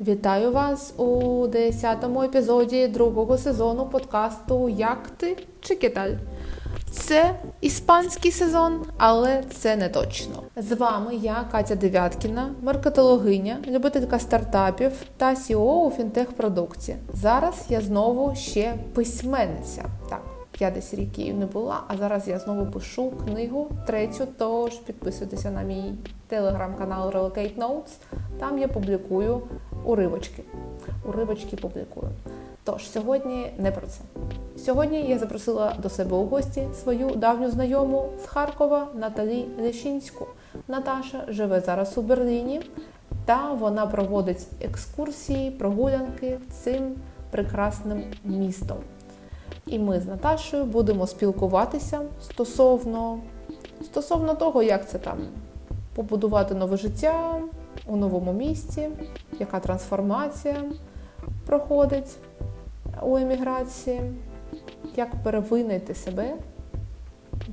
Вітаю вас у 10-му епізоді другого сезону подкасту Як ти чи Киталь. Це іспанський сезон, але це не точно. З вами я, Катя Девяткіна, маркетологиня, любителька стартапів та CEO у фінтех-продукті. Зараз я знову ще письменниця. Так, я десь рік не була, а зараз я знову пишу книгу третю. Тож підписуйтеся на мій телеграм-канал Relocate Notes. Там я публікую уривочки. Уривочки публікую. Тож сьогодні не про це. Сьогодні я запросила до себе у гості свою давню знайому з Харкова Наталі Лещинську. Наташа живе зараз у Берліні, та вона проводить екскурсії, прогулянки цим прекрасним містом. І ми з Наташою будемо спілкуватися стосовно, стосовно того, як це там побудувати нове життя у новому місті, яка трансформація проходить у еміграції, як перевинити себе.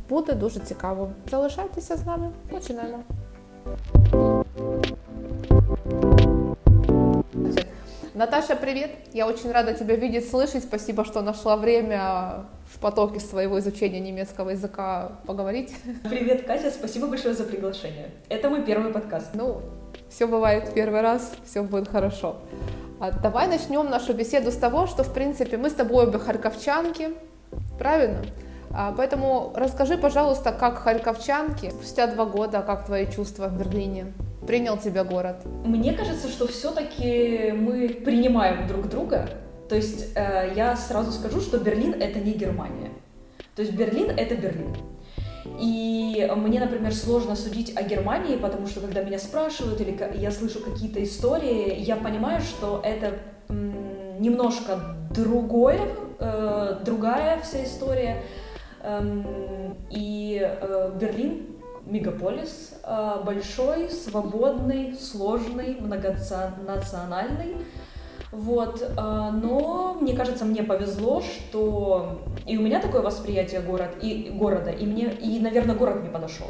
Буде дуже цікаво. Залишайтеся з нами, починаємо. Наташа, привет! Я очень рада тебя видеть, слышать. Спасибо, что нашла время в потоке своего изучения немецкого языка поговорить. Привет, Катя, спасибо большое за приглашение. Это мой первый подкаст. Ну, все бывает первый раз, все будет хорошо. А давай начнем нашу беседу с того, что, в принципе, мы с тобой обе харьковчанки, правильно? А, поэтому расскажи, пожалуйста, как харьковчанки, спустя два года, как твои чувства в Берлине? Принял тебя город? Мне кажется, что все-таки мы принимаем друг друга. То есть э, я сразу скажу, что Берлин это не Германия. То есть Берлин это Берлин. И мне, например, сложно судить о Германии, потому что когда меня спрашивают или я слышу какие-то истории, я понимаю, что это немножко другое, э, другая вся история. Эм, и э, Берлин мегаполис, э, большой, свободный, сложный, многонациональный. Вот, э, но мне кажется, мне повезло, что и у меня такое восприятие город, и города, и мне, и, наверное, город мне подошел.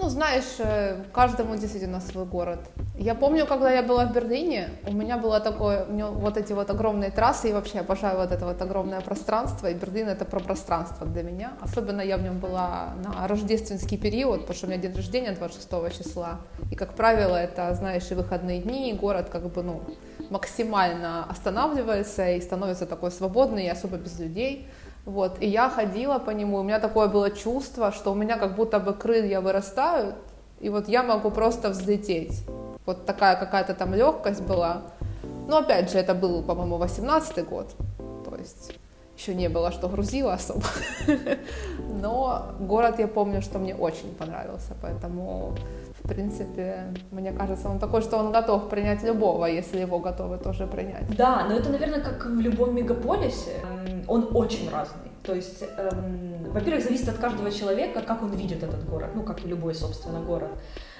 Ну, знаешь, э, каждому действительно свой город. Я помню, когда я была в Берлине, у меня было такое, у меня вот эти вот огромные трассы, и вообще обожаю вот это вот огромное пространство, и Берлин это про пространство для меня. Особенно я в нем была на рождественский период, потому что у меня день рождения 26 числа, и, как правило, это, знаешь, и выходные дни, и город как бы, ну, максимально останавливается и становится такой свободный, и особо без людей. Вот, и я ходила по нему, у меня такое было чувство, что у меня как будто бы крылья вырастают, и вот я могу просто взлететь. Вот такая какая-то там легкость была. Но опять же, это был, по-моему, 18 год, то есть еще не было, что грузило особо. Но город, я помню, что мне очень понравился, поэтому в принципе, мне кажется, он такой, что он готов принять любого, если его готовы тоже принять. Да, но это, наверное, как в любом мегаполисе, он очень разный. То есть, эм, во-первых, зависит от каждого человека, как он видит этот город, ну, как и любой, собственно, город.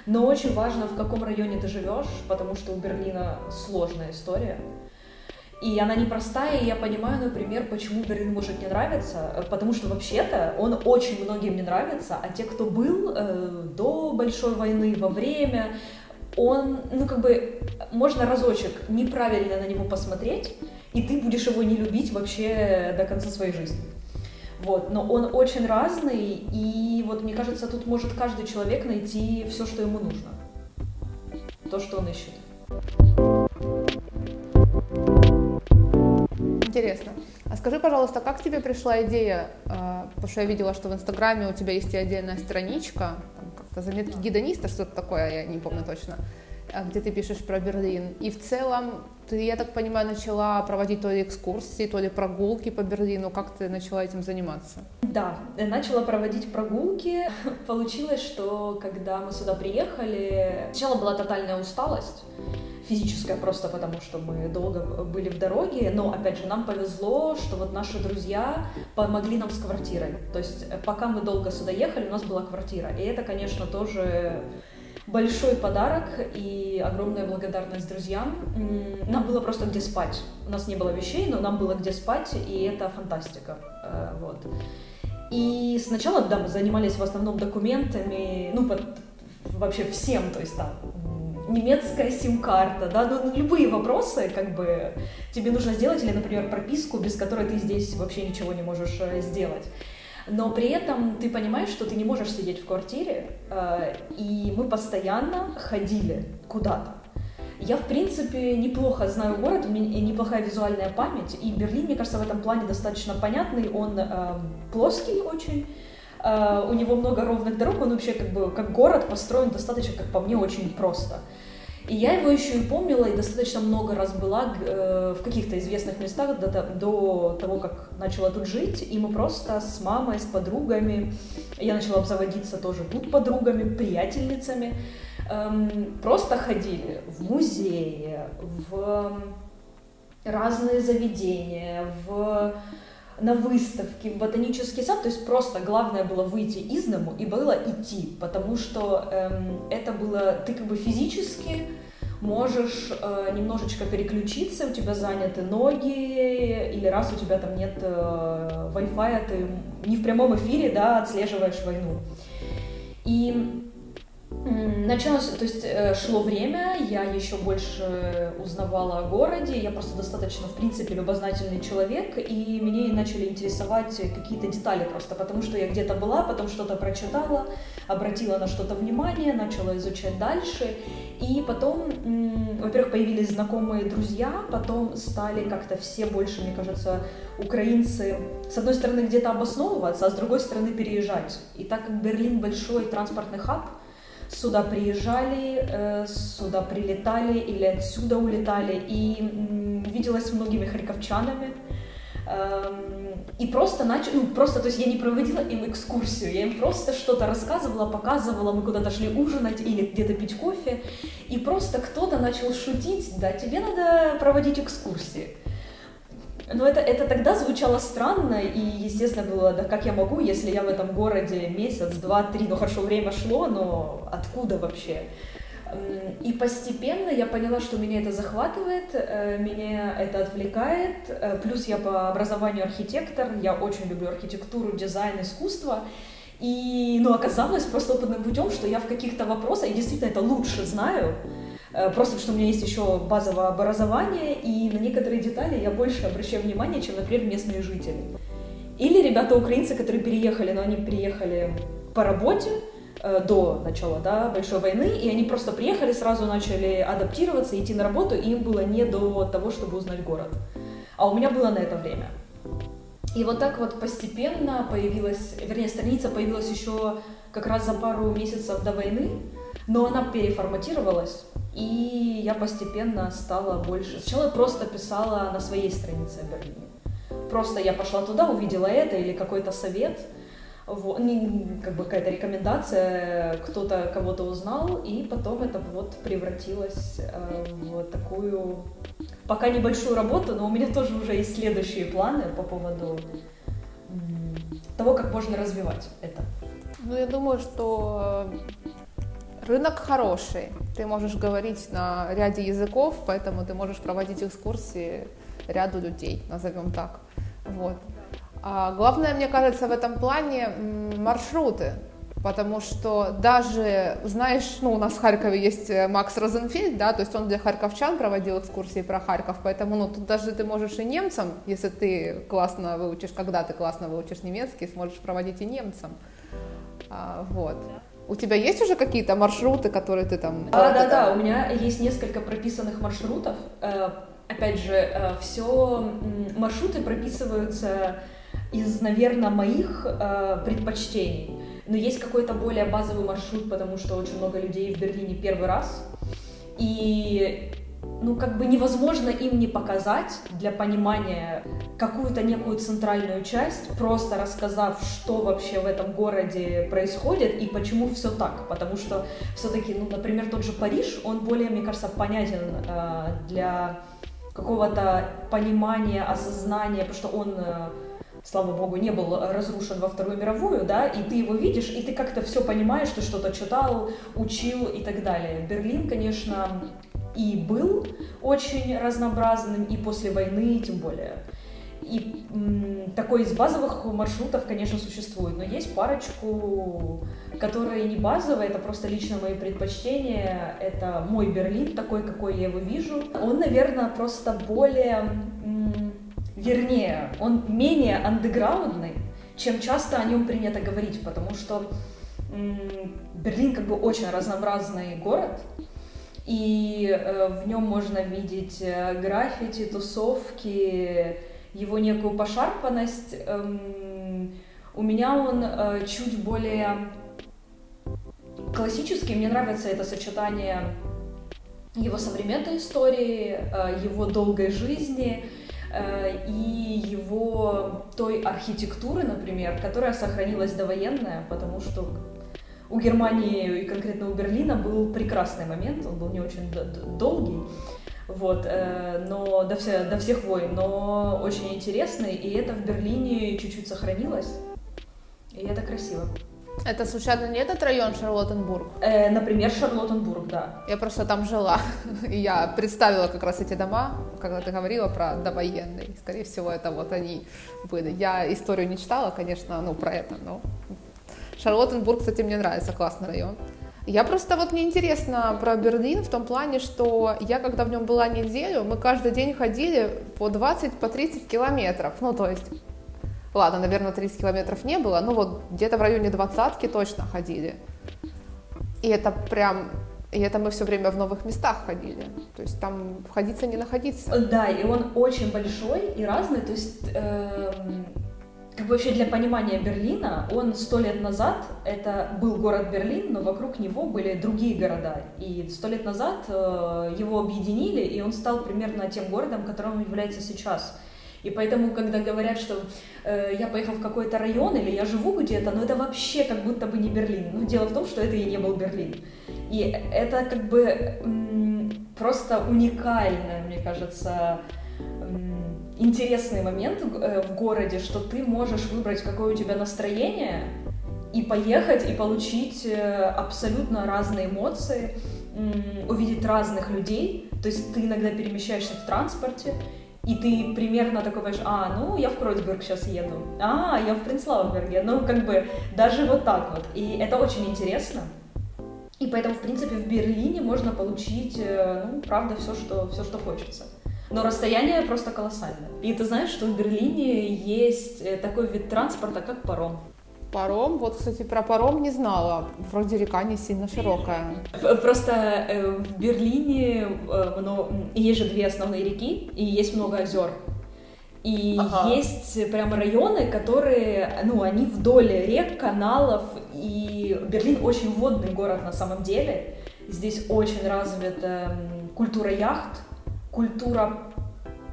Но очень важно, в каком районе ты живешь, потому что у Берлина сложная история. И она непростая, и я понимаю, например, почему Берлин может не нравиться, э, потому что вообще-то он очень многим не нравится, а те, кто был э, до Большой войны, во время, он, ну как бы, можно разочек неправильно на него посмотреть, и ты будешь его не любить вообще до конца своей жизни. Вот, но он очень разный, и вот мне кажется, тут может каждый человек найти все, что ему нужно, то, что он ищет. Интересно. А скажи, пожалуйста, как тебе пришла идея, а, потому что я видела, что в Инстаграме у тебя есть и отдельная страничка, там как-то заметки гидониста, что-то такое, я не помню точно, где ты пишешь про Берлин. И в целом ты, я так понимаю, начала проводить то ли экскурсии, то ли прогулки по Берлину. Как ты начала этим заниматься? Да, начала проводить прогулки. Получилось, что когда мы сюда приехали, сначала была тотальная усталость, физическая просто потому, что мы долго были в дороге, но опять же нам повезло, что вот наши друзья помогли нам с квартирой. То есть э, пока мы долго сюда ехали, у нас была квартира. И это, конечно, тоже большой подарок и огромная благодарность друзьям. Нам было просто где спать. У нас не было вещей, но нам было где спать, и это фантастика. Э, вот. И сначала, да, мы занимались в основном документами, ну, под, вообще всем, то есть там немецкая сим-карта, да, ну, любые вопросы, как бы, тебе нужно сделать, или, например, прописку, без которой ты здесь вообще ничего не можешь э, сделать. Но при этом ты понимаешь, что ты не можешь сидеть в квартире, э, и мы постоянно ходили куда-то. Я, в принципе, неплохо знаю город, у меня неплохая визуальная память, и Берлин, мне кажется, в этом плане достаточно понятный, он э, плоский очень, э, у него много ровных дорог, он вообще как бы как город построен достаточно, как по мне, очень просто. И я его еще и помнила, и достаточно много раз была э, в каких-то известных местах до, до того, как начала тут жить, и мы просто с мамой, с подругами, я начала обзаводиться тоже тут подругами, приятельницами, эм, просто ходили в музеи, в разные заведения, в на выставки, в ботанический сад, то есть просто главное было выйти из дому и было идти, потому что эм, это было, ты как бы физически можешь э, немножечко переключиться, у тебя заняты ноги, или раз у тебя там нет э, Wi-Fi, ты не в прямом эфире, да, отслеживаешь войну. И Началось, то есть э, шло время, я еще больше узнавала о городе, я просто достаточно, в принципе, любознательный человек, и меня начали интересовать какие-то детали просто, потому что я где-то была, потом что-то прочитала, обратила на что-то внимание, начала изучать дальше, и потом, во-первых, появились знакомые друзья, потом стали как-то все больше, мне кажется, украинцы, с одной стороны, где-то обосновываться, а с другой стороны, переезжать. И так как Берлин большой транспортный хаб, сюда приезжали, э, сюда прилетали или отсюда улетали, и виделась с многими харьковчанами, эм, и просто начал, ну просто, то есть я не проводила им экскурсию, я им просто что-то рассказывала, показывала, мы куда-то шли ужинать или где-то пить кофе, и просто кто-то начал шутить, да, тебе надо проводить экскурсии. Но это, это тогда звучало странно, и, естественно, было, да как я могу, если я в этом городе месяц, два, три, ну хорошо, время шло, но откуда вообще? И постепенно я поняла, что меня это захватывает, э, меня это отвлекает. Э, плюс я по образованию архитектор, я очень люблю архитектуру, дизайн, искусство. И ну, оказалось просто опытным путем, что я в каких-то вопросах, и действительно это лучше знаю, просто потому что у меня есть еще базовое образование, и на некоторые детали я больше обращаю внимание, чем, например, местные жители. Или ребята украинцы, которые переехали, но они приехали по работе, э, до начала да, большой войны, и они просто приехали, сразу начали адаптироваться, идти на работу, и им было не до того, чтобы узнать город. А у меня было на это время. И вот так вот постепенно появилась, вернее, страница появилась еще как раз за пару месяцев до войны, но она переформатировалась, и я постепенно стала больше... Сначала я просто писала на своей странице о Берлине. Просто я пошла туда, увидела это или какой-то совет, вот, не, как бы какая-то рекомендация, кто-то кого-то узнал, и потом это вот превратилось э, в такую пока небольшую работу, но у меня тоже уже есть следующие планы по поводу того, как можно развивать это. Ну, я думаю, что Рынок хороший, ты можешь говорить на ряде языков, поэтому ты можешь проводить экскурсии ряду людей, назовем так. Вот. А главное, мне кажется, в этом плане маршруты, потому что даже, знаешь, ну, у нас в Харькове есть э, Макс Розенфельд, да, то есть он для харьковчан проводил экскурсии про Харьков, поэтому, ну, тут даже ты можешь и немцам, если ты классно выучишь, когда ты классно выучишь немецкий, сможешь проводить и немцам, а, вот. У тебя есть уже какие-то маршруты, которые ты там... Да, да, да, у меня есть несколько прописанных маршрутов. Э, опять же, э, все маршруты прописываются из, наверное, моих э, предпочтений. Но есть какой-то более базовый маршрут, потому что очень много людей в Берлине первый раз. И ну, как бы невозможно им не показать для понимания какую-то некую центральную часть, просто рассказав, что вообще в этом городе происходит и почему все так. Потому что все-таки, ну, например, тот же Париж, он более, мне кажется, понятен э, для какого-то понимания, осознания, потому что он э, слава богу, не был разрушен во Вторую мировую, да, и ты его видишь, и ты как-то все понимаешь, ты что-то читал, учил и так далее. Берлин, конечно, и был очень разнообразным, и после войны тем более. И такой из базовых маршрутов, конечно, существует, но есть парочку, которые не базовые, это просто лично мои предпочтения. Это мой Берлин, такой, какой я его вижу. Он, наверное, просто более, вернее, он менее андеграундный, чем часто о нем принято говорить, потому что Берлин как бы очень разнообразный город, и э, в нем можно видеть э, граффити, тусовки, его некую пошарпанность. Эм, у меня он э, чуть более классический. Мне нравится это сочетание его современной истории, его долгой жизни и его той архитектуры, например, которая сохранилась довоенная, потому что у Германии и конкретно у Берлина был прекрасный момент, он был не очень долгий, вот, э, но до, все, до всех войн, но очень интересный, и это в Берлине чуть-чуть сохранилось, и это красиво. Это случайно не этот район Шарлоттенбург? Э, например, Шарлоттенбург, да. Я просто там жила, и я представила как раз эти дома, когда ты говорила про довоенные. Скорее всего, это вот они были. Я историю не читала, конечно, ну, про это, но Шарлоттенбург, кстати, мне нравится, классный район. Я просто вот мне интересно про Берлин в том плане, что я когда в нем была неделю, мы каждый день ходили по 20, по 30 километров. Ну, то есть, ладно, наверное, 30 километров не было, но вот где-то в районе двадцатки точно ходили. И это прям и это мы все время в новых местах ходили. То есть там входиться не находиться. Да, и он очень большой и разный. То есть э, как вообще для понимания Берлина, он сто лет назад, это был город Берлин, но вокруг него были другие города. И сто лет назад э, его объединили, и он стал примерно тем городом, которым он является сейчас. И поэтому, когда говорят, что э, я поехал в какой-то район или я живу где-то, ну это вообще как будто бы не Берлин. Но дело в том, что это и не был Берлин. И это как бы просто уникальное, мне кажется, интересный момент э, в городе, что ты можешь выбрать, какое у тебя настроение, и поехать и получить э, абсолютно разные эмоции, увидеть разных людей. То есть ты иногда перемещаешься в транспорте, и ты примерно такой понимаешь, а, ну, я в Кройцберг сейчас еду, а, я в Принцлауфберге, ну, как бы, даже вот так вот. И это очень интересно. И поэтому, в принципе, в Берлине можно получить, э, ну, правда, все, что, все, что хочется. Но расстояние просто колоссальное. И ты знаешь, что в Берлине есть э, такой вид транспорта, как паром. Паром, вот, кстати, про паром не знала. Вроде река не сильно широкая. Просто э, в Берлине э, есть же две основные реки, и есть много озер. И ага. есть прям районы, которые, ну, они вдоль рек, каналов, и Берлин очень водный город на самом деле. Здесь очень развита культура яхт, культура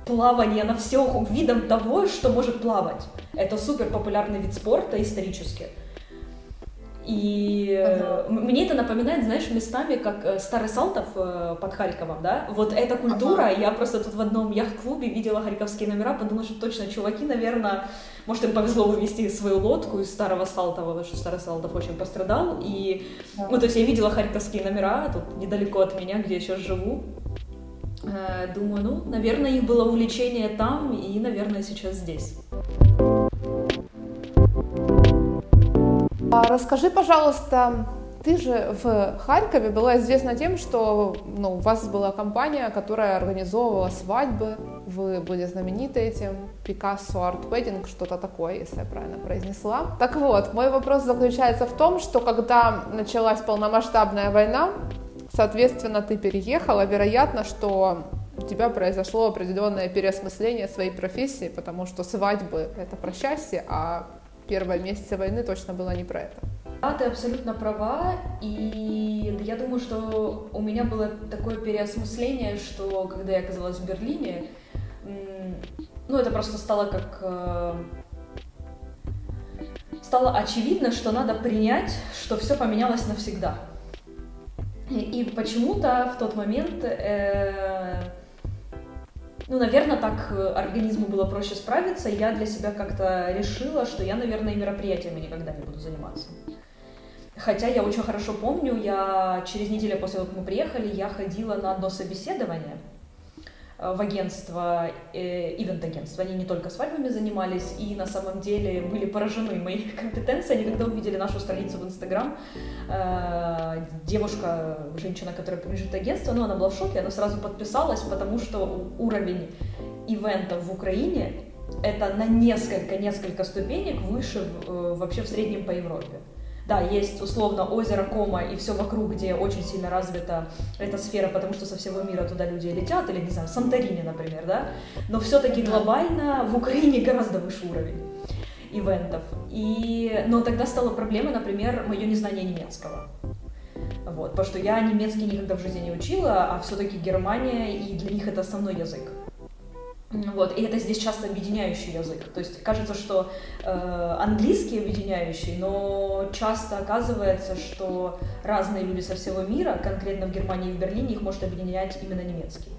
плавания на всех видом того, что может плавать. Это супер популярный вид спорта исторически. И ага. мне это напоминает, знаешь, местами, как э, Старый Салтов э, под Харьковом, да? Вот эта культура, ага. я просто тут в одном яхт-клубе видела харьковские номера, подумала, что точно чуваки, наверное, может, им повезло вывести свою лодку из Старого Салтова, потому что Старый Салтов очень пострадал. И, ага. ну, то есть я видела харьковские номера тут недалеко от меня, где я сейчас живу. Э, думаю, ну, наверное, их было увлечение там и, наверное, сейчас здесь. А расскажи, пожалуйста, ты же в Харькове была известна тем, что ну, у вас была компания, которая организовывала свадьбы, вы были знамениты этим, Пикассо Арт Wedding, что-то такое, если я правильно произнесла. Так вот, мой вопрос заключается в том, что когда началась полномасштабная война, Соответственно, ты переехала, вероятно, что у тебя произошло определенное переосмысление своей профессии, потому что свадьбы — это про счастье, а первые месяцы войны точно было не про это. Да, ты абсолютно права, и я думаю, что у меня было такое переосмысление, что когда я оказалась в Берлине, ну, это просто стало как... Э, стало очевидно, что надо принять, что все поменялось навсегда. И почему-то в тот момент, э, ну, наверное, так организму было проще справиться, я для себя как-то решила, что я, наверное, мероприятиями никогда не буду заниматься. Хотя я очень хорошо помню, я через неделю после того, как мы приехали, я ходила на одно собеседование, Э, в агентство, э, ивент-агентство. Они не только свадьбами занимались, и на самом деле были поражены моей компетенцией. Они когда увидели нашу страницу в Инстаграм, э, девушка, женщина, которая принадлежит агентству, ну, она была в шоке, она сразу подписалась, потому что уровень ивентов в Украине это на несколько, несколько ступенек выше вообще в среднем по Европе. Да, есть условно озеро Кома и все вокруг, где очень сильно развита эта сфера, потому что со всего мира туда люди летят, или, не знаю, Санторини, например, да, но все-таки глобально в Украине гораздо выше уровень ивентов. И, но тогда стала проблема, например, мое незнание немецкого. Вот, потому что я немецкий никогда в жизни не учила, а все-таки Германия, и для них это основной язык. Вот, и это здесь часто объединяющий язык. То есть кажется, что э, английский объединяющий, но часто оказывается, что разные люди со всего мира, конкретно в Германии и в Берлине, их может объединять именно немецкий.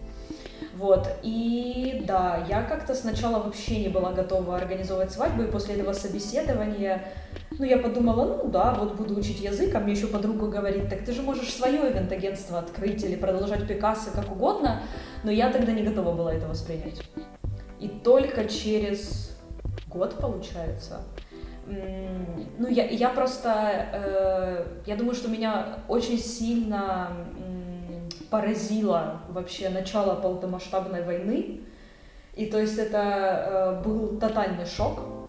Вот, и да, я как-то сначала вообще не была готова организовывать свадьбу, и после этого собеседования ну, я подумала, ну да, вот буду учить язык, а мне еще подруга говорит, так ты же можешь свое ивент-агентство открыть или продолжать Пикассо как угодно, но я тогда не готова была это воспринять. И только через год, получается, ну, я, я просто, э, я думаю, что меня очень сильно э, поразило вообще начало полномасштабной войны, и то есть это э, был тотальный шок,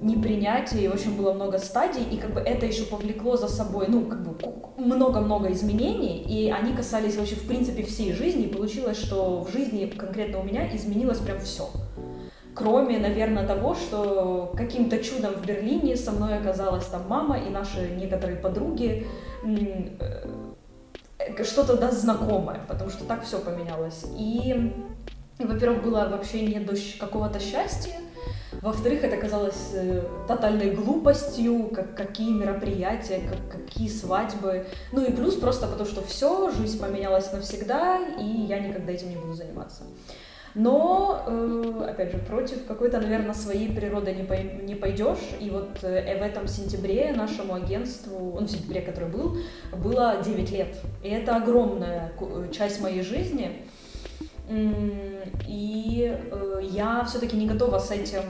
непринятие, и очень было много стадий, и как бы это еще повлекло за собой, ну, как бы много-много изменений, и они касались вообще, в принципе, всей жизни, и получилось, что в жизни конкретно у меня изменилось прям все. Кроме, наверное, того, что каким-то чудом в Берлине со мной оказалась там мама и наши некоторые подруги, э, что-то да знакомое, потому что так все поменялось. И во-первых, было вообще не до какого-то счастья, во-вторых, это казалось э, тотальной глупостью, как, какие мероприятия, как, какие свадьбы. Ну и плюс просто потому, что все, жизнь поменялась навсегда, и я никогда этим не буду заниматься. Но, э, опять же, против какой-то, наверное, своей природы не, не пойдешь. И вот э, в этом сентябре нашему агентству, ну, в сентябре, который был, было 9 лет. И это огромная часть моей жизни. И э, я все-таки не готова с этим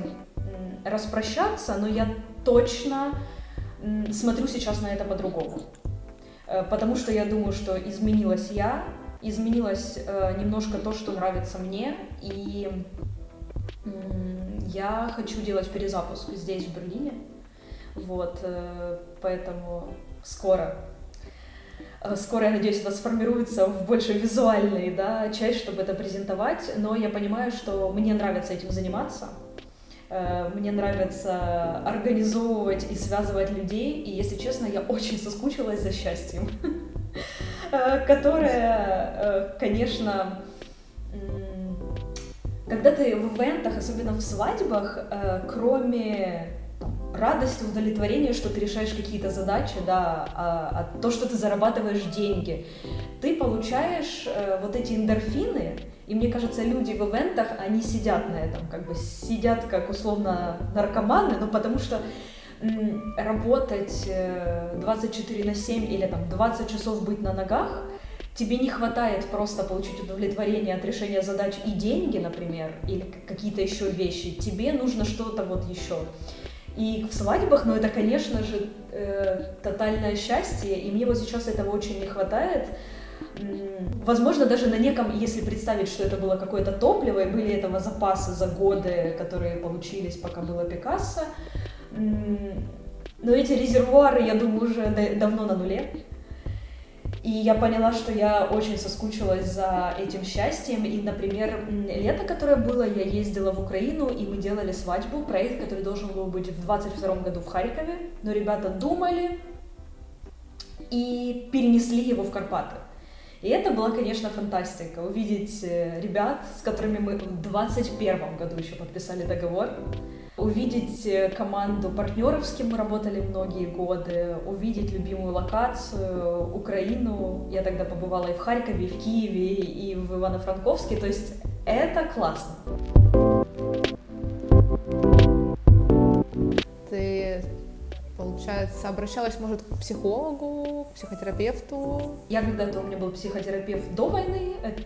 распрощаться, но я точно смотрю сейчас на это по-другому. Э, потому что я думаю, что изменилась я, изменилось э, немножко то, что нравится мне, и я хочу делать перезапуск здесь, в Берлине. Вот, поэтому скоро скоро, я надеюсь, это сформируется в больше визуальной да, часть, чтобы это презентовать, но я понимаю, что мне нравится этим заниматься, э, мне нравится организовывать и связывать людей, и, если честно, я очень соскучилась за счастьем, э, которое, конечно, когда ты в ивентах, особенно в свадьбах, кроме радость, удовлетворение, что ты решаешь какие-то задачи, да, а, а то, что ты зарабатываешь деньги, ты получаешь э, вот эти эндорфины, и мне кажется, люди в ивентах, они сидят на этом, как бы сидят как условно наркоманы, ну потому что м, работать 24 э, на 7 или там 20 часов быть на ногах, тебе не хватает просто получить удовлетворение от решения задач и деньги, например, или какие-то еще вещи, тебе нужно что-то вот еще. И в свадьбах, ну это, конечно же, э, тотальное счастье, и мне вот сейчас этого очень не хватает. Возможно, даже на неком, если представить, что это было какое-то топливо, и были этого запасы за годы, которые получились, пока было Пикассо, но эти резервуары, я думаю, уже давно на нуле. И я поняла, что я очень соскучилась за этим счастьем. И, например, лето, которое было, я ездила в Украину, и мы делали свадьбу, проект, который должен был быть в 22 году в Харькове. Но ребята думали и перенесли его в Карпаты. И это была, конечно, фантастика. Увидеть э, ребят, с которыми мы в 21 году еще подписали договор, увидеть э, команду партнеров, с кем мы работали многие годы, увидеть любимую локацию, Украину. Я тогда побывала и в Харькове, и в Киеве, и в Ивано-Франковске. То есть это классно. Ты, получается, обращалась, может, к психологу, к психотерапевту? Я когда-то у меня был психотерапевт до войны, это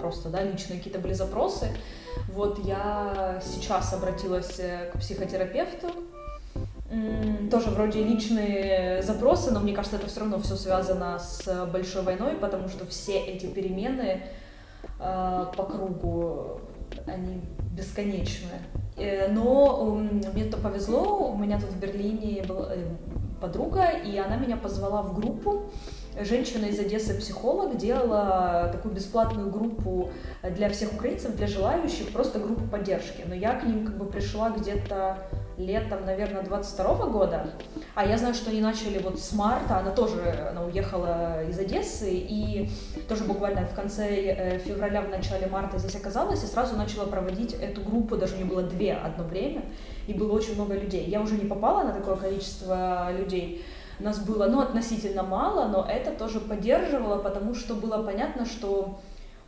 просто, да, личные какие-то были запросы. Вот я сейчас обратилась э, к психотерапевту, тоже вроде личные запросы, но мне кажется, это все равно все связано с большой войной, потому что все эти перемены э, по кругу, они бесконечны. Э, но мне то повезло, у меня тут в Берлине была э, подруга, и она меня позвала в группу, женщина из Одессы, психолог, делала такую бесплатную группу для всех украинцев, для желающих, просто группу поддержки. Но я к ним как бы пришла где-то летом, наверное, 22 года, а я знаю, что они начали вот с марта, она тоже, она уехала из Одессы, и тоже буквально в конце э, февраля, в начале марта здесь оказалась, и сразу начала проводить эту группу, даже у нее было две одно время, и было очень много людей. Я уже не попала на такое количество людей, нас было, ну, относительно мало, но это тоже поддерживало, потому что было понятно, что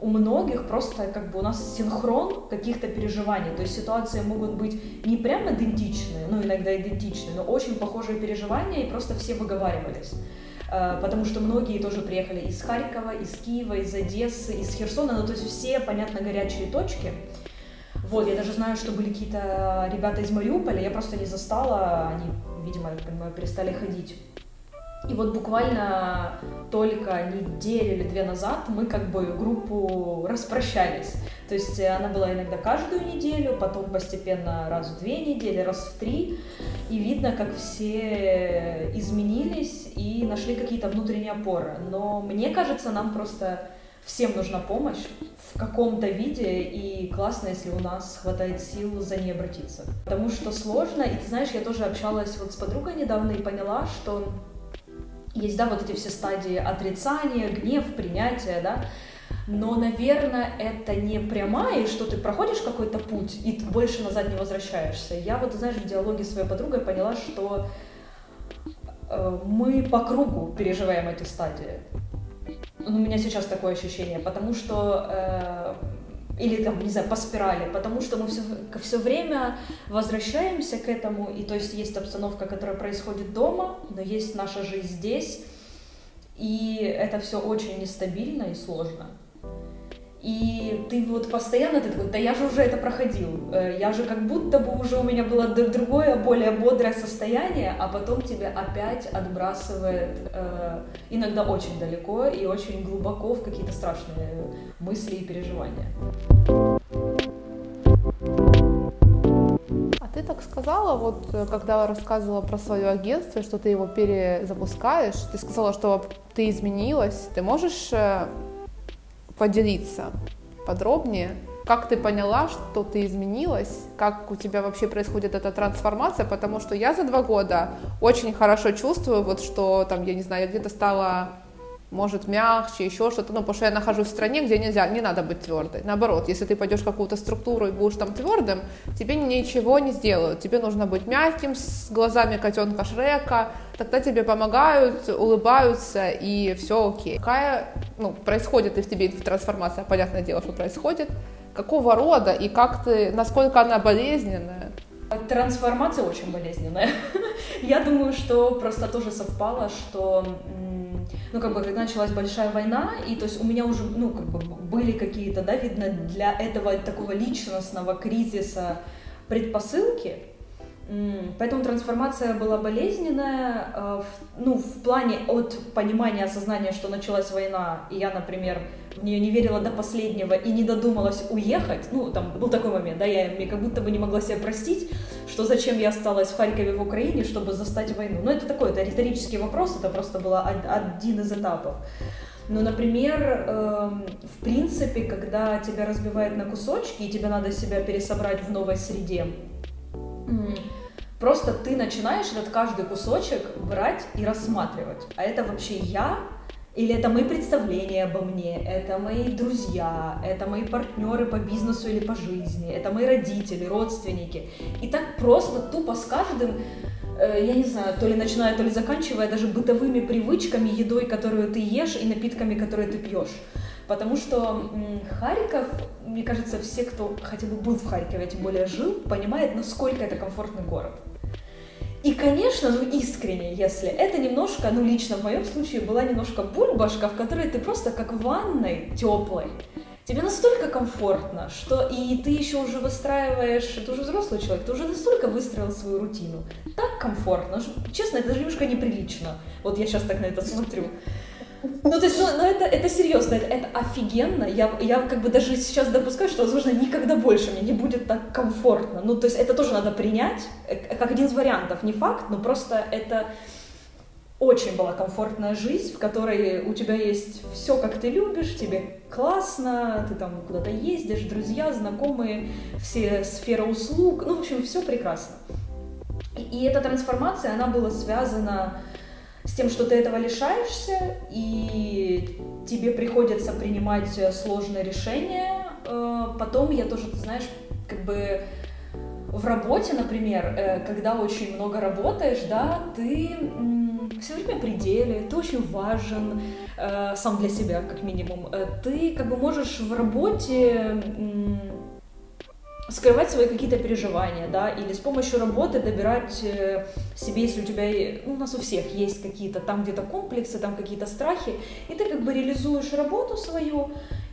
у многих просто как бы у нас синхрон каких-то переживаний, то есть ситуации могут быть не прям идентичные, ну иногда идентичные, но очень похожие переживания, и просто все выговаривались. Э, потому что многие тоже приехали из Харькова, из Киева, из Одессы, из Херсона, ну то есть все, понятно, горячие точки. Вот, я даже знаю, что были какие-то ребята из Мариуполя, я просто не застала, они, видимо, я понимаю, перестали ходить и вот буквально только неделю или две назад мы как бы группу распрощались. То есть она была иногда каждую неделю, потом постепенно раз в две недели, раз в три. И видно, как все изменились и нашли какие-то внутренние опоры. Но мне кажется, нам просто всем нужна помощь в каком-то виде, и классно, если у нас хватает сил за ней обратиться. Потому что сложно, и ты знаешь, я тоже общалась вот с подругой недавно и поняла, что есть, да, вот эти все стадии отрицания, гнев, принятия, да, но, наверное, это не прямая, что ты проходишь какой-то путь, и ты больше назад не возвращаешься. Я вот, знаешь, в диалоге с своей подругой поняла, что э, мы по кругу переживаем эти стадии. Ну, у меня сейчас такое ощущение, потому что э, или там, не знаю, по спирали, потому что мы все, все время возвращаемся к этому, и то есть есть обстановка, которая происходит дома, но есть наша жизнь здесь, и это все очень нестабильно и сложно. И ты вот постоянно, ты такой, да я же уже это проходил, э, я же как будто бы уже у меня было другое, более бодрое состояние, а потом тебя опять отбрасывает э, иногда очень далеко и очень глубоко в какие-то страшные мысли и переживания. А ты так сказала, вот э, когда рассказывала про свое агентство, что ты его перезапускаешь, ты сказала, что ты изменилась. Ты можешь поделиться подробнее, как ты поняла, что ты изменилась, как у тебя вообще происходит эта трансформация, потому что я за два года очень хорошо чувствую, вот что там, я не знаю, я где-то стала может мягче, еще что-то, ну, потому что я нахожусь в стране, где нельзя, не надо быть твердой. Наоборот, если ты пойдешь в какую-то структуру и будешь там твердым, тебе ничего не сделают. Тебе нужно быть мягким, с глазами котенка Шрека, тогда тебе помогают, улыбаются, и все окей. Какая, ну, происходит и в тебе трансформация, понятное дело, что происходит, какого рода и как ты, насколько она болезненная? Трансформация очень болезненная. Я думаю, что просто тоже совпало, что ну, как бы, когда началась большая война, и то есть у меня уже, ну, как бы, были какие-то, да, видно, для этого такого личностного кризиса предпосылки, Поэтому трансформация была болезненная, э, ну, в плане от понимания, осознания, что началась война, и я, например, в нее не верила до последнего и не додумалась уехать, ну, там был такой момент, да, я мне как будто бы не могла себе простить, что зачем я осталась в Харькове в Украине, чтобы застать войну. Но это такой, это риторический вопрос, это просто был один из этапов. Ну, например, э, в принципе, когда тебя разбивают на кусочки, и тебе надо себя пересобрать в новой среде, Просто ты начинаешь этот каждый кусочек брать и рассматривать. А это вообще я? Или это мои представления обо мне, это мои друзья, это мои партнеры по бизнесу или по жизни, это мои родители, родственники. И так просто, тупо с каждым, э, я не знаю, то ли начиная, то ли заканчивая даже бытовыми привычками, едой, которую ты ешь, и напитками, которые ты пьешь. Потому что Харьков, мне кажется, все, кто хотя бы был в Харькове, а тем более жил, понимает, насколько это комфортный город. И, конечно, ну искренне, если это немножко, ну лично в моем случае была немножко бульбашка, в которой ты просто как в ванной теплой, тебе настолько комфортно, что и ты еще уже выстраиваешь, ты уже взрослый человек, ты уже настолько выстроил свою рутину. Так комфортно, что, честно, это даже немножко неприлично. Вот я сейчас так на это смотрю. Ну, то есть, ну, ну это, это серьезно, это, это офигенно. Я, я как бы даже сейчас допускаю, что, возможно, никогда больше мне не будет так комфортно. Ну, то есть, это тоже надо принять, э, как один из вариантов. Не факт, но просто это очень была комфортная жизнь, в которой у тебя есть все, как ты любишь, тебе классно, ты там куда-то ездишь, друзья, знакомые, все сфера услуг, ну, в общем, все прекрасно. И, и эта трансформация, она была связана с тем, что ты этого лишаешься, и тебе приходится принимать сложные решения. Э, потом я тоже, ты знаешь, как бы в работе, например, э, когда очень много работаешь, да, ты все время пределе, ты очень важен э, сам для себя, как минимум. Ты как бы можешь в работе скрывать свои какие-то переживания, да, или с помощью работы добирать э, себе, если у тебя, ну, у нас у всех есть какие-то там где-то комплексы, там какие-то страхи, и ты как бы реализуешь работу свою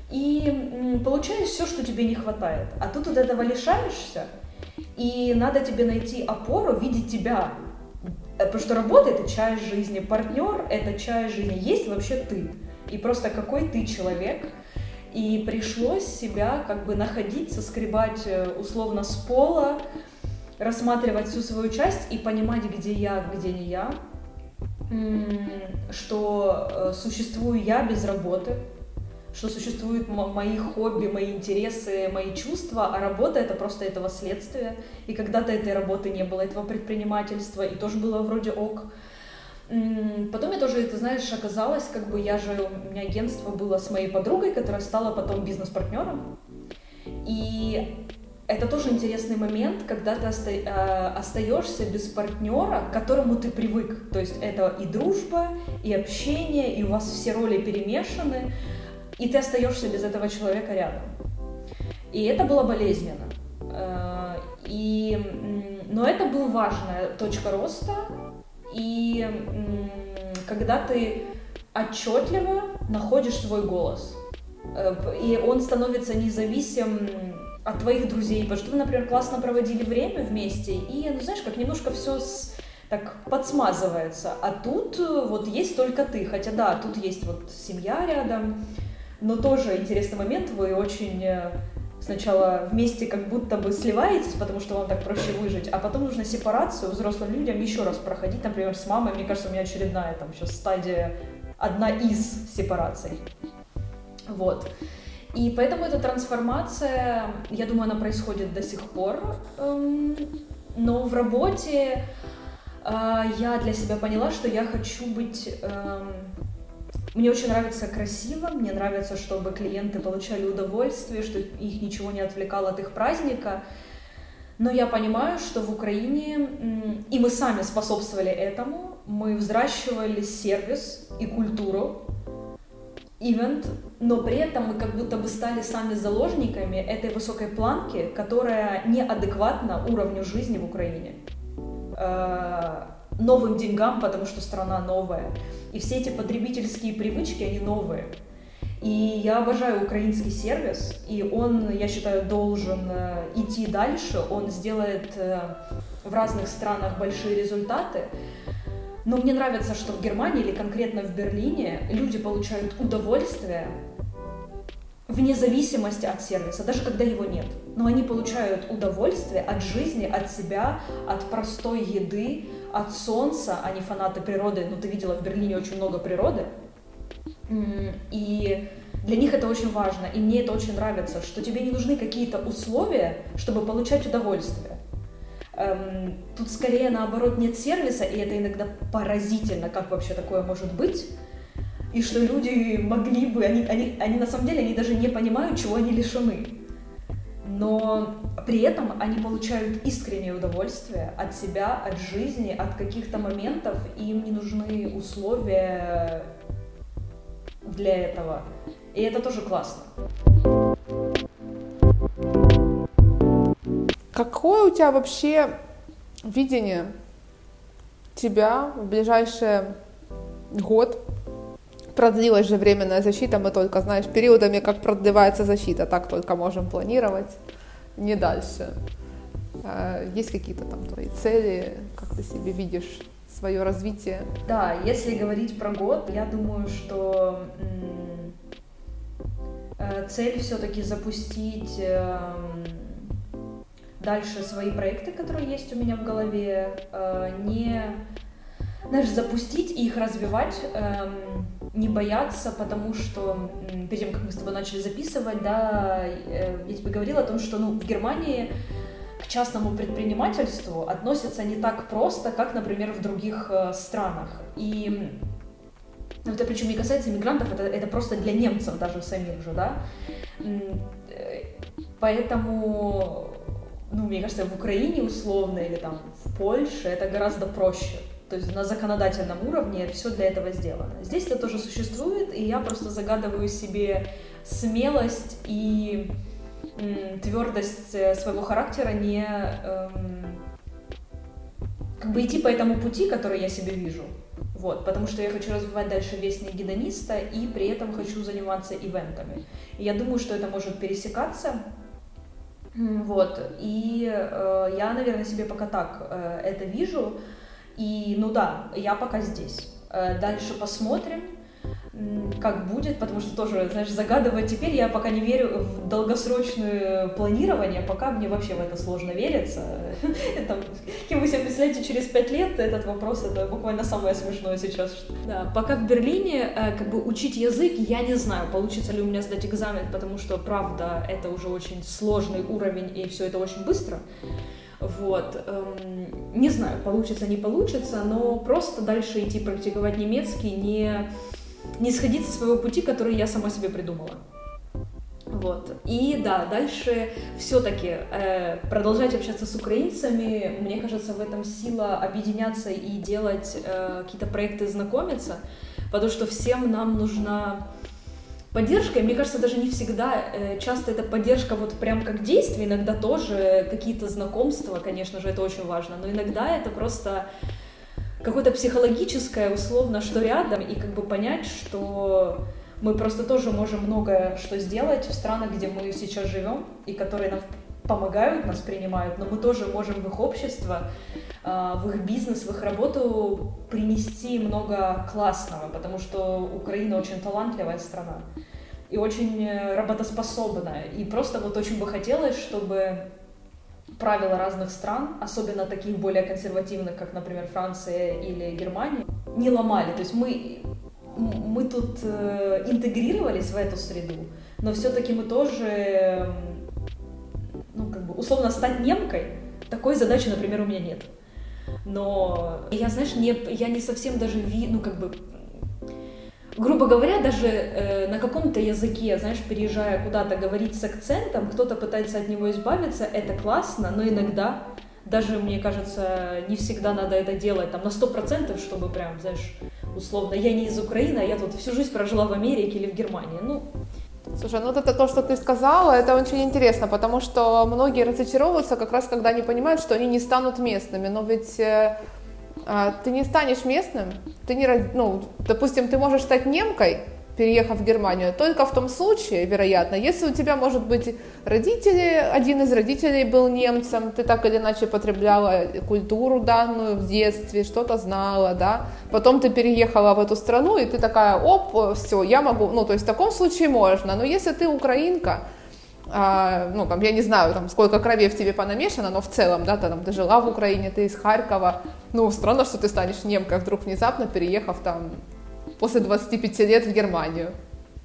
и получаешь все, что тебе не хватает. А тут от этого лишаешься, и надо тебе найти опору, видеть тебя, Э, потому что работа — это часть жизни, партнер — это часть жизни, есть вообще ты. И просто какой ты человек. И пришлось себя как бы находить, соскребать э, условно с пола, рассматривать всю свою часть и понимать, где я, где не я, что э, существую я без работы, что существуют мои хобби, мои интересы, мои чувства, а работа это просто этого следствие. И когда-то этой работы не было, этого предпринимательства, и тоже было вроде ок. Потом я тоже, ты знаешь, оказалось, как бы я же, у меня агентство было с моей подругой, которая стала потом бизнес-партнером. И это тоже интересный момент, когда ты э, остаешься без партнера, к которому ты привык. То есть это и дружба, и общение, и у вас все роли перемешаны и ты остаешься без этого человека рядом. И это было болезненно. Э, и, но это была важная точка роста, и когда ты отчетливо находишь свой голос, э, и он становится независим от твоих друзей, потому что вы, например, классно проводили время вместе, и, ну, знаешь, как немножко все с, так подсмазывается, а тут э, вот есть только ты, хотя да, тут есть вот семья рядом, но тоже интересный момент, вы очень э, сначала вместе как будто бы сливаетесь, потому что вам так проще выжить, а потом нужно сепарацию взрослым людям еще раз проходить, например, с мамой. Мне кажется, у меня очередная там сейчас стадия, одна из сепараций. Вот. И поэтому эта трансформация, я думаю, она происходит до сих пор. Эм, но в работе э, я для себя поняла, что я хочу быть эм, мне очень нравится красиво, мне нравится, чтобы клиенты получали удовольствие, что их ничего не отвлекало от их праздника. Но я понимаю, что в Украине, и мы сами способствовали этому, мы взращивали сервис и культуру, ивент, но при этом мы как будто бы стали сами заложниками этой высокой планки, которая неадекватна уровню жизни в Украине. Новым деньгам, потому что страна новая. И все эти потребительские привычки, они новые. И я обожаю украинский сервис, и он, я считаю, должен э, идти дальше, он сделает э, в разных странах большие результаты. Но мне нравится, что в Германии или конкретно в Берлине люди получают удовольствие вне зависимости от сервиса, даже когда его нет. Но они получают удовольствие от жизни, от себя, от простой еды, от солнца, они фанаты природы, ну ты видела, в Берлине очень много природы, и для них это очень важно, и мне это очень нравится, что тебе не нужны какие-то условия, чтобы получать удовольствие. Эм, тут скорее наоборот нет сервиса, и это иногда поразительно, как вообще такое может быть, и что люди могли бы, они, они, они на самом деле, они даже не понимают, чего они лишены но при этом они получают искреннее удовольствие от себя, от жизни, от каких-то моментов, и им не нужны условия для этого. И это тоже классно. Какое у тебя вообще видение тебя в ближайший год продлилась же временная защита, мы только, знаешь, периодами, как продлевается защита, так только можем планировать, не дальше. А, есть какие-то там твои цели, как ты себе видишь свое развитие? Да, если говорить про год, я думаю, что э, цель все-таки запустить эм, дальше свои проекты, которые есть у меня в голове, э, не знаешь, запустить и их развивать, эм, не бояться, потому что перед тем, как мы с тобой начали записывать, да, э, я тебе говорила о том, что ну, в Германии к частному предпринимательству относятся не так просто, как, например, в других э, странах. И ну, это причем не касается иммигрантов, это, это просто для немцев даже самих же, да. Э, поэтому, ну, мне кажется, в Украине условно или там в Польше это гораздо проще. То есть на законодательном уровне все для этого сделано. Здесь это тоже существует, и я просто загадываю себе смелость и твердость э, своего характера не эм, как бы идти по этому пути, который я себе вижу. Вот, потому что я хочу развивать дальше вестник гедониста и при этом хочу заниматься ивентами. И я думаю, что это может пересекаться. Вот, и э, я, наверное, себе пока так э, это вижу. И, ну да, я пока здесь. Э, дальше посмотрим как будет, потому что тоже, знаешь, загадывать теперь я пока не верю в долгосрочное планирование, пока мне вообще в это сложно верится. Там, кем вы себе представляете через пять лет, этот вопрос, это буквально самое смешное сейчас. Да, пока в Берлине, э, как бы учить язык, я не знаю, получится ли у меня сдать экзамен, потому что, правда, это уже очень сложный уровень, и все это очень быстро. Вот. Эм, не знаю, получится, не получится, но просто дальше идти практиковать немецкий, не не сходить со своего пути, который я сама себе придумала. Вот. И да, дальше все-таки э, продолжать общаться с украинцами. Мне кажется, в этом сила объединяться и делать э, какие-то проекты, знакомиться, потому что всем нам нужна поддержка. И мне кажется, даже не всегда, э, часто это поддержка вот прям как действие, иногда тоже какие-то знакомства, конечно же, это очень важно, но иногда это просто какое-то психологическое, условно, что рядом, и как бы понять, что мы просто тоже можем многое что сделать в странах, где мы сейчас живем, и которые нам помогают, нас принимают, но мы тоже можем в их общество, а, в их бизнес, в их работу принести много классного, потому что Украина очень талантливая страна и очень э, работоспособная. И просто вот очень бы хотелось, чтобы правила разных стран, особенно таких более консервативных, как, например, Франция или Германия, не ломали. То есть мы, мы тут э, интегрировались в эту среду, но все-таки мы тоже, ну, как бы, условно, стать немкой, такой задачи, например, у меня нет. Но я, знаешь, не, я не совсем даже ви, ну, как бы, грубо говоря, даже э, на каком-то языке, знаешь, переезжая куда-то, говорить с акцентом, кто-то пытается от него избавиться, это классно, но иногда, даже, мне кажется, не всегда надо это делать там на сто процентов, чтобы прям, знаешь, условно, я не из Украины, а я тут всю жизнь прожила в Америке или в Германии, ну, Слушай, ну вот это то, что ты сказала, это очень интересно, потому что многие разочаровываются как раз, когда они понимают, что они не станут местными. Но ведь э, ты не станешь местным, ты не, ну, допустим, ты можешь стать немкой, переехав в Германию, только в том случае, вероятно, если у тебя, может быть, родители, один из родителей был немцем, ты так или иначе потребляла культуру данную в детстве, что-то знала, да, потом ты переехала в эту страну, и ты такая, оп, все, я могу, ну, то есть в таком случае можно, но если ты украинка, а, ну, там, я не знаю, там, сколько крови в тебе понамешано, но в целом, да, ты, там, ты жила в Украине, ты из Харькова, ну, странно, что ты станешь немкой, вдруг внезапно переехав там после 25 лет в Германию.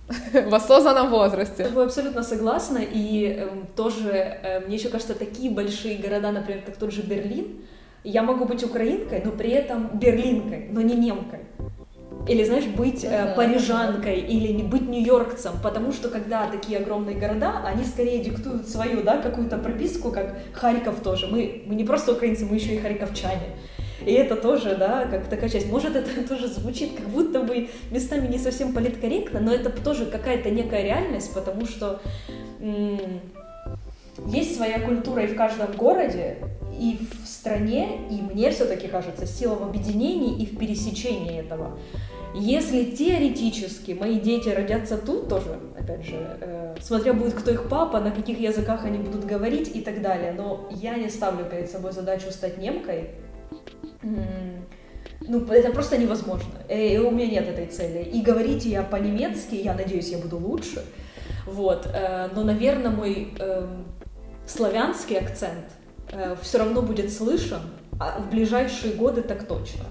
В осознанном возрасте. Я абсолютно согласна, и э, тоже э, мне еще кажется, такие большие города, например, как тот же Берлин, я могу быть украинкой, но при этом берлинкой, но не немкой или, знаешь, быть э, парижанкой или не быть нью-йоркцем, потому что когда такие огромные города, они скорее диктуют свою, да, какую-то прописку, как Харьков тоже. Мы, мы не просто украинцы, мы еще и харьковчане. И это тоже, да, как такая часть. Может, это тоже звучит как будто бы местами не совсем политкорректно, но это тоже какая-то некая реальность, потому что м- есть своя культура и в каждом городе, и в стране, и мне все-таки кажется, сила в объединении и в пересечении этого. Если теоретически мои дети родятся тут тоже, опять же, э, смотря будет кто их папа, на каких языках они будут говорить и так далее, но я не ставлю перед собой задачу стать немкой, ну, это просто невозможно. И у меня нет этой цели. И говорить я по-немецки, я надеюсь, я буду лучше. Вот. Э, но, наверное, мой э, славянский акцент э, все равно будет слышен, а в ближайшие годы так точно.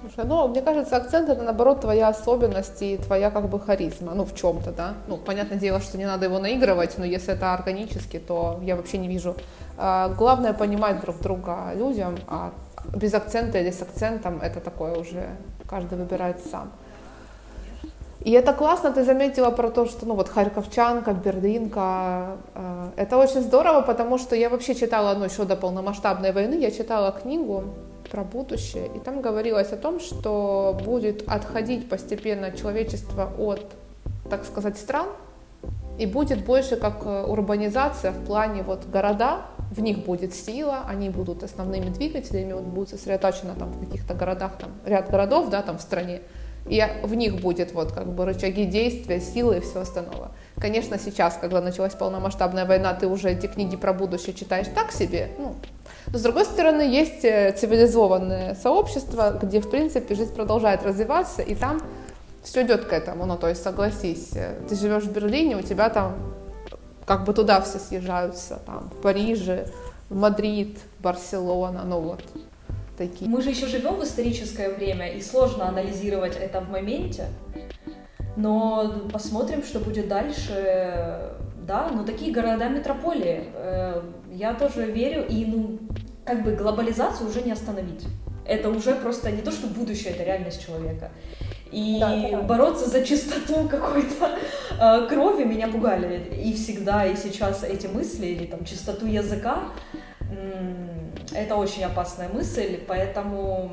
Слушай, ну, мне кажется, акцент это наоборот твоя особенность и твоя как бы харизма, ну, в чем-то, да. Ну, понятное дело, что не надо его наигрывать, но если это органически, то я вообще не вижу. А, главное понимать друг друга людям, а без акцента или с акцентом, это такое уже каждый выбирает сам. И это классно, ты заметила про то, что, ну вот, харьковчанка, берлинка, э, это очень здорово, потому что я вообще читала, ну, еще до полномасштабной войны, я читала книгу про будущее, и там говорилось о том, что будет отходить постепенно человечество от, так сказать, стран, и будет больше как э, урбанизация в плане вот города, в них будет сила, они будут основными двигателями, вот будет сосредоточено там в каких-то городах, там ряд городов, да, там в стране, и в них будет вот как бы рычаги действия, силы и все остальное. Конечно, сейчас, когда началась полномасштабная война, ты уже эти книги про будущее читаешь так себе, ну, но с другой стороны, есть э, цивилизованное сообщество, где, в принципе, жизнь продолжает развиваться, и там все идет к этому. Ну, то есть, согласись, э, ты живешь в Берлине, у тебя там как бы туда все съезжаются, там, в Париже, в Мадрид, Барселона, ну вот, такие. Мы же еще живем в историческое время, и сложно анализировать это в моменте, но посмотрим, что будет дальше. Да, но такие города-метрополии, э, я тоже верю, и, ну, как бы глобализацию уже не остановить. Это уже просто не то, что будущее, это реальность человека. И да, да. бороться за чистоту какой-то э, крови меня пугали. И всегда, и сейчас эти мысли, или там чистоту языка, это очень опасная мысль, поэтому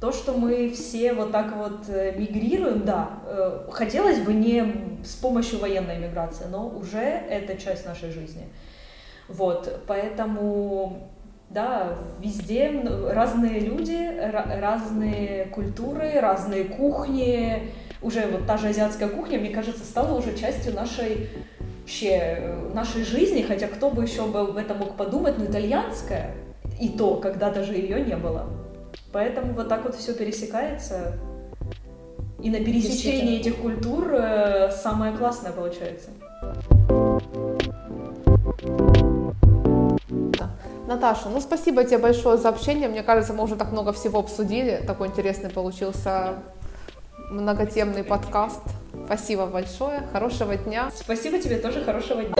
то, что мы все вот так вот э, мигрируем, да, э, хотелось бы не с помощью военной миграции, но уже это часть нашей жизни. Вот, поэтому да, везде разные люди, разные культуры, разные кухни. Уже вот та же азиатская кухня, мне кажется, стала уже частью нашей вообще э, нашей жизни, хотя кто бы еще об этом мог подумать, но итальянская и то, когда даже ее не было. Поэтому вот так вот все пересекается. И на пересечении этих культур э, самое классное получается. Наташа, ну спасибо тебе большое за общение. Мне кажется, мы уже так много всего обсудили. Такой интересный получился многотемный подкаст. Спасибо большое, хорошего дня. Спасибо тебе тоже, хорошего дня.